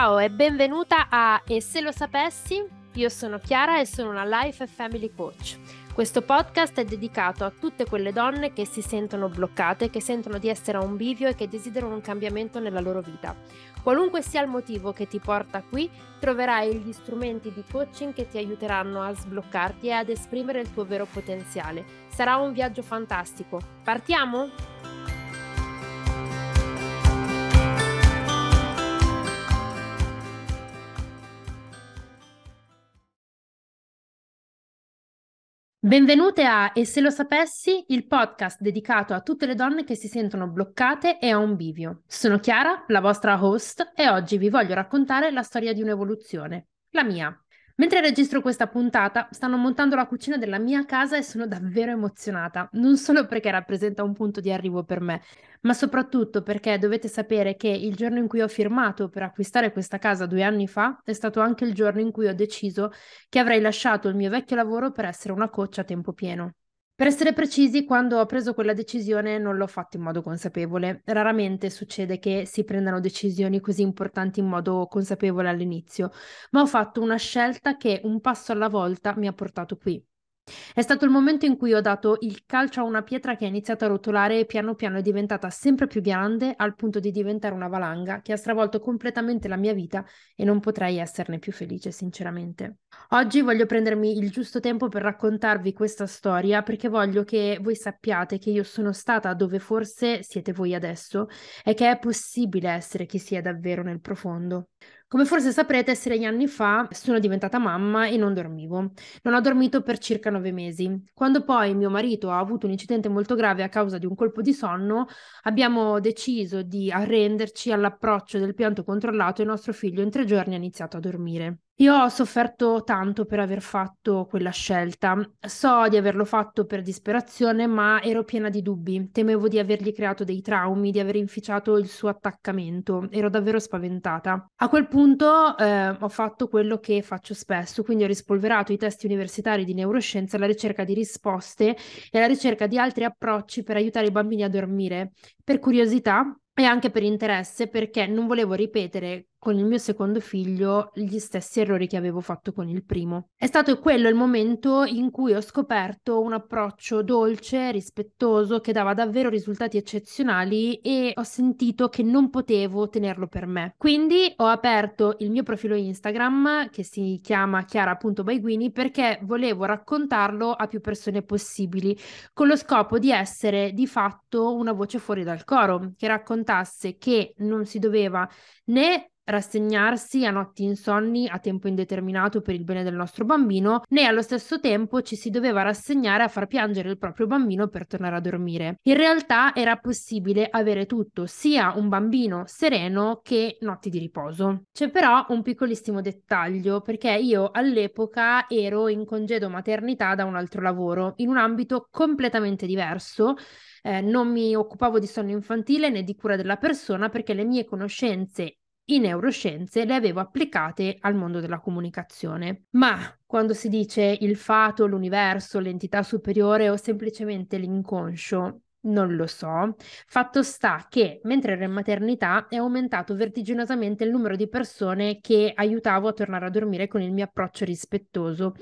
Ciao e benvenuta a E se lo sapessi? Io sono Chiara e sono una Life Family Coach. Questo podcast è dedicato a tutte quelle donne che si sentono bloccate, che sentono di essere a un bivio e che desiderano un cambiamento nella loro vita. Qualunque sia il motivo che ti porta qui, troverai gli strumenti di coaching che ti aiuteranno a sbloccarti e ad esprimere il tuo vero potenziale. Sarà un viaggio fantastico. Partiamo? Benvenute a E se lo sapessi, il podcast dedicato a tutte le donne che si sentono bloccate e a un bivio. Sono Chiara, la vostra host, e oggi vi voglio raccontare la storia di un'evoluzione, la mia. Mentre registro questa puntata, stanno montando la cucina della mia casa e sono davvero emozionata, non solo perché rappresenta un punto di arrivo per me, ma soprattutto perché dovete sapere che il giorno in cui ho firmato per acquistare questa casa due anni fa è stato anche il giorno in cui ho deciso che avrei lasciato il mio vecchio lavoro per essere una coach a tempo pieno. Per essere precisi, quando ho preso quella decisione non l'ho fatto in modo consapevole. Raramente succede che si prendano decisioni così importanti in modo consapevole all'inizio, ma ho fatto una scelta che un passo alla volta mi ha portato qui. È stato il momento in cui ho dato il calcio a una pietra che ha iniziato a rotolare e piano piano è diventata sempre più grande al punto di diventare una valanga che ha stravolto completamente la mia vita e non potrei esserne più felice, sinceramente. Oggi voglio prendermi il giusto tempo per raccontarvi questa storia perché voglio che voi sappiate che io sono stata dove forse siete voi adesso e che è possibile essere chi si è davvero nel profondo. Come forse saprete, sei anni fa sono diventata mamma e non dormivo. Non ho dormito per circa nove mesi. Quando poi mio marito ha avuto un incidente molto grave a causa di un colpo di sonno, abbiamo deciso di arrenderci all'approccio del pianto controllato e nostro figlio in tre giorni ha iniziato a dormire. Io ho sofferto tanto per aver fatto quella scelta. So di averlo fatto per disperazione, ma ero piena di dubbi. Temevo di avergli creato dei traumi, di aver inficiato il suo attaccamento. Ero davvero spaventata. A quel punto eh, ho fatto quello che faccio spesso, quindi ho rispolverato i testi universitari di neuroscienza alla ricerca di risposte e alla ricerca di altri approcci per aiutare i bambini a dormire. Per curiosità e anche per interesse perché non volevo ripetere con il mio secondo figlio gli stessi errori che avevo fatto con il primo. È stato quello il momento in cui ho scoperto un approccio dolce, rispettoso, che dava davvero risultati eccezionali e ho sentito che non potevo tenerlo per me. Quindi ho aperto il mio profilo Instagram che si chiama chiara.baiguini perché volevo raccontarlo a più persone possibili con lo scopo di essere di fatto una voce fuori dal coro che raccontasse che non si doveva né rassegnarsi a notti insonni a tempo indeterminato per il bene del nostro bambino, né allo stesso tempo ci si doveva rassegnare a far piangere il proprio bambino per tornare a dormire. In realtà era possibile avere tutto, sia un bambino sereno che notti di riposo. C'è però un piccolissimo dettaglio, perché io all'epoca ero in congedo maternità da un altro lavoro, in un ambito completamente diverso. Eh, non mi occupavo di sonno infantile né di cura della persona perché le mie conoscenze in neuroscienze le avevo applicate al mondo della comunicazione. Ma quando si dice il fato, l'universo, l'entità superiore o semplicemente l'inconscio, non lo so. Fatto sta che mentre ero in maternità è aumentato vertiginosamente il numero di persone che aiutavo a tornare a dormire con il mio approccio rispettoso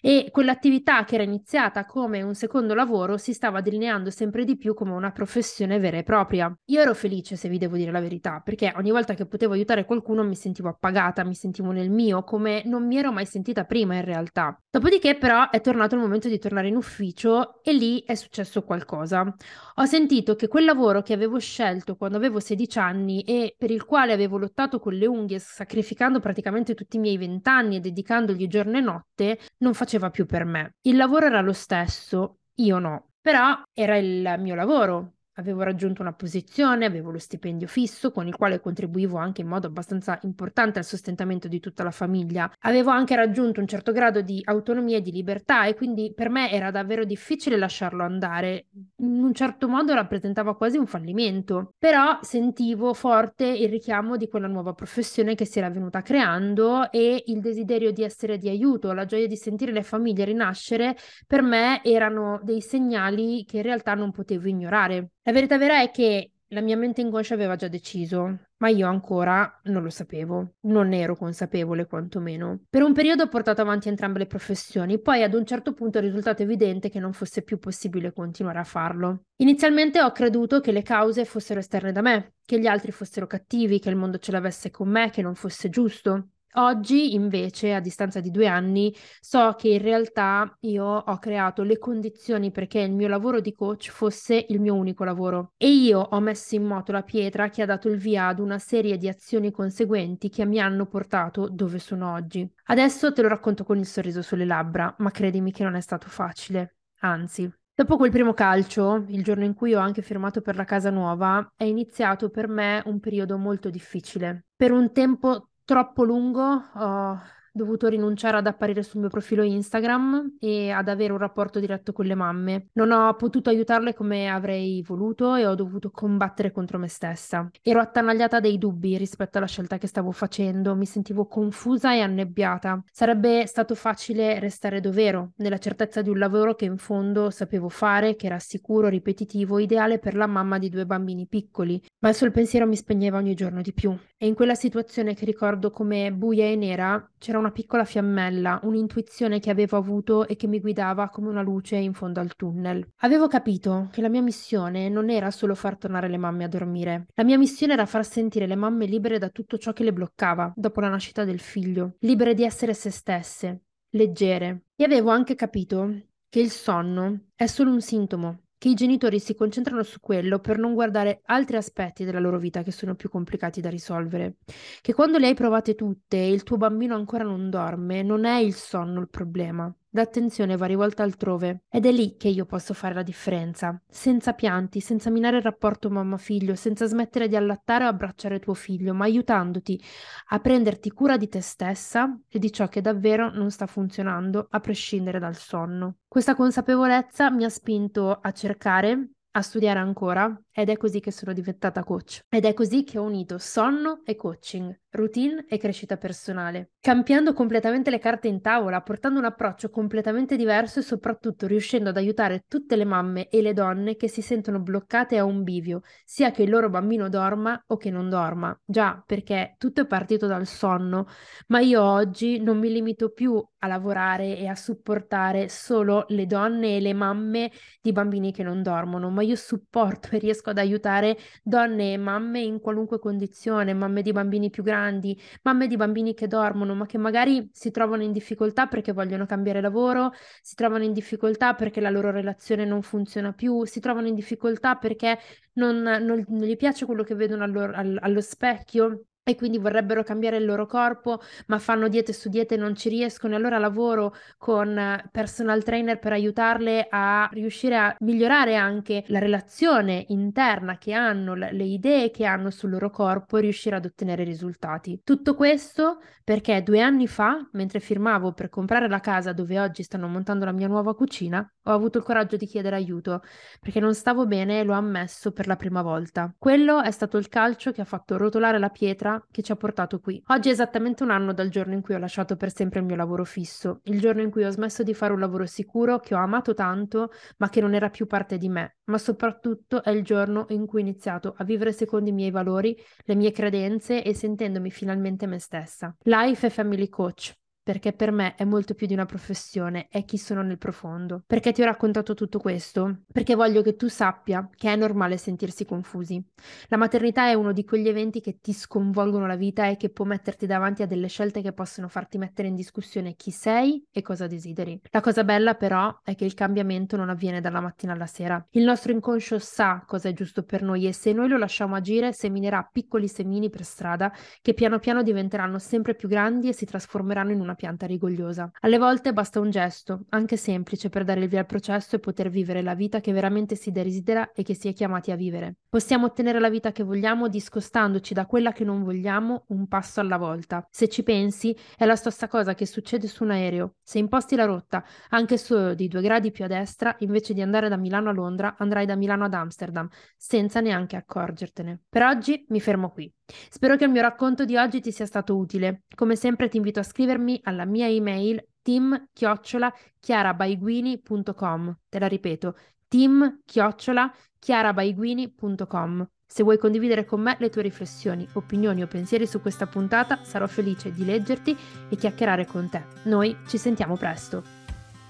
e quell'attività che era iniziata come un secondo lavoro si stava delineando sempre di più come una professione vera e propria. Io ero felice, se vi devo dire la verità, perché ogni volta che potevo aiutare qualcuno mi sentivo appagata, mi sentivo nel mio, come non mi ero mai sentita prima in realtà. Dopodiché però è tornato il momento di tornare in ufficio e lì è successo qualcosa. Ho sentito che quel lavoro che avevo scelto quando avevo 16 anni e per il quale avevo lottato con le unghie, sacrificando praticamente tutti i miei vent'anni e dedicandogli giorno e notte, non faceva faceva più per me. Il lavoro era lo stesso, io no. Però era il mio lavoro, Avevo raggiunto una posizione, avevo lo stipendio fisso con il quale contribuivo anche in modo abbastanza importante al sostentamento di tutta la famiglia. Avevo anche raggiunto un certo grado di autonomia e di libertà e quindi per me era davvero difficile lasciarlo andare. In un certo modo rappresentava quasi un fallimento, però sentivo forte il richiamo di quella nuova professione che si era venuta creando e il desiderio di essere di aiuto, la gioia di sentire le famiglie rinascere per me erano dei segnali che in realtà non potevo ignorare. La verità vera è che la mia mente inconscia aveva già deciso, ma io ancora non lo sapevo, non ne ero consapevole quantomeno. Per un periodo ho portato avanti entrambe le professioni, poi ad un certo punto è risultato evidente che non fosse più possibile continuare a farlo. Inizialmente ho creduto che le cause fossero esterne da me, che gli altri fossero cattivi, che il mondo ce l'avesse con me, che non fosse giusto. Oggi, invece, a distanza di due anni, so che in realtà io ho creato le condizioni perché il mio lavoro di coach fosse il mio unico lavoro e io ho messo in moto la pietra che ha dato il via ad una serie di azioni conseguenti che mi hanno portato dove sono oggi. Adesso te lo racconto con il sorriso sulle labbra, ma credimi che non è stato facile. Anzi, Dopo quel primo calcio, il giorno in cui ho anche firmato per la casa nuova, è iniziato per me un periodo molto difficile. Per un tempo troppo lungo ho dovuto rinunciare ad apparire sul mio profilo Instagram e ad avere un rapporto diretto con le mamme. Non ho potuto aiutarle come avrei voluto e ho dovuto combattere contro me stessa. Ero attanagliata dai dubbi rispetto alla scelta che stavo facendo, mi sentivo confusa e annebbiata. Sarebbe stato facile restare dovero, nella certezza di un lavoro che in fondo sapevo fare, che era sicuro, ripetitivo, ideale per la mamma di due bambini piccoli, ma il suo pensiero mi spegneva ogni giorno di più. E in quella situazione che ricordo come buia e nera c'era una piccola fiammella, un'intuizione che avevo avuto e che mi guidava come una luce in fondo al tunnel. Avevo capito che la mia missione non era solo far tornare le mamme a dormire. La mia missione era far sentire le mamme libere da tutto ciò che le bloccava dopo la nascita del figlio, libere di essere se stesse, leggere. E avevo anche capito che il sonno è solo un sintomo che i genitori si concentrano su quello per non guardare altri aspetti della loro vita che sono più complicati da risolvere. Che quando le hai provate tutte e il tuo bambino ancora non dorme, non è il sonno il problema, L'attenzione va rivolta altrove ed è lì che io posso fare la differenza, senza pianti, senza minare il rapporto mamma-figlio, senza smettere di allattare o abbracciare tuo figlio, ma aiutandoti a prenderti cura di te stessa e di ciò che davvero non sta funzionando, a prescindere dal sonno. Questa consapevolezza mi ha spinto a cercare a studiare ancora ed è così che sono diventata coach. Ed è così che ho unito sonno e coaching, routine e crescita personale, cambiando completamente le carte in tavola, portando un approccio completamente diverso e soprattutto riuscendo ad aiutare tutte le mamme e le donne che si sentono bloccate a un bivio, sia che il loro bambino dorma o che non dorma. Già, perché tutto è partito dal sonno, ma io oggi non mi limito più a lavorare e a supportare solo le donne e le mamme di bambini che non dormono, ma io supporto e riesco ad aiutare donne e mamme in qualunque condizione, mamme di bambini più grandi, mamme di bambini che dormono, ma che magari si trovano in difficoltà perché vogliono cambiare lavoro, si trovano in difficoltà perché la loro relazione non funziona più, si trovano in difficoltà perché non, non, non gli piace quello che vedono allo, allo specchio e quindi vorrebbero cambiare il loro corpo, ma fanno diete su diete e non ci riescono. Allora lavoro con personal trainer per aiutarle a riuscire a migliorare anche la relazione interna che hanno, le idee che hanno sul loro corpo e riuscire ad ottenere risultati. Tutto questo perché due anni fa, mentre firmavo per comprare la casa dove oggi stanno montando la mia nuova cucina, ho avuto il coraggio di chiedere aiuto perché non stavo bene e l'ho ammesso per la prima volta. Quello è stato il calcio che ha fatto rotolare la pietra che ci ha portato qui. Oggi è esattamente un anno dal giorno in cui ho lasciato per sempre il mio lavoro fisso, il giorno in cui ho smesso di fare un lavoro sicuro che ho amato tanto, ma che non era più parte di me, ma soprattutto è il giorno in cui ho iniziato a vivere secondo i miei valori, le mie credenze e sentendomi finalmente me stessa. Life e Family Coach perché per me è molto più di una professione, è chi sono nel profondo. Perché ti ho raccontato tutto questo? Perché voglio che tu sappia che è normale sentirsi confusi. La maternità è uno di quegli eventi che ti sconvolgono la vita e che può metterti davanti a delle scelte che possono farti mettere in discussione chi sei e cosa desideri. La cosa bella però è che il cambiamento non avviene dalla mattina alla sera. Il nostro inconscio sa cosa è giusto per noi e se noi lo lasciamo agire seminerà piccoli semini per strada che piano piano diventeranno sempre più grandi e si trasformeranno in una una pianta rigogliosa. Alle volte basta un gesto, anche semplice, per dare il via al processo e poter vivere la vita che veramente si desidera e che si è chiamati a vivere. Possiamo ottenere la vita che vogliamo discostandoci da quella che non vogliamo un passo alla volta. Se ci pensi, è la stessa cosa che succede su un aereo. Se imposti la rotta anche solo di due gradi più a destra, invece di andare da Milano a Londra, andrai da Milano ad Amsterdam, senza neanche accorgertene. Per oggi mi fermo qui. Spero che il mio racconto di oggi ti sia stato utile. Come sempre ti invito a scrivermi alla mia email team-chiarabaiguini.com. Te la ripeto, team chiocciola chiarabaiguini.com. Se vuoi condividere con me le tue riflessioni, opinioni o pensieri su questa puntata, sarò felice di leggerti e chiacchierare con te. Noi ci sentiamo presto.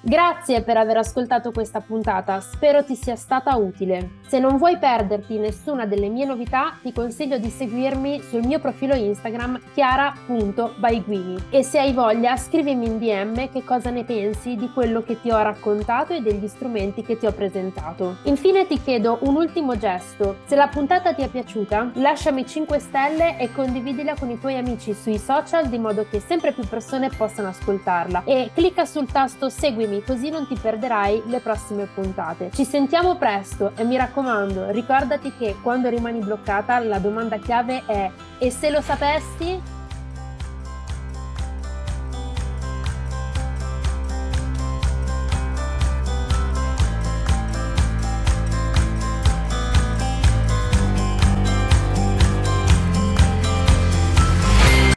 Grazie per aver ascoltato questa puntata, spero ti sia stata utile. Se non vuoi perderti nessuna delle mie novità, ti consiglio di seguirmi sul mio profilo Instagram chiara.baiguini e se hai voglia scrivimi in DM che cosa ne pensi di quello che ti ho raccontato e degli strumenti che ti ho presentato. Infine ti chiedo un ultimo gesto, se la puntata ti è piaciuta, lasciami 5 stelle e condividila con i tuoi amici sui social di modo che sempre più persone possano ascoltarla e clicca sul tasto seguimi seguimi così non ti perderai le prossime puntate. Ci sentiamo presto e mi raccomando, ricordati che quando rimani bloccata la domanda chiave è e se lo sapessi?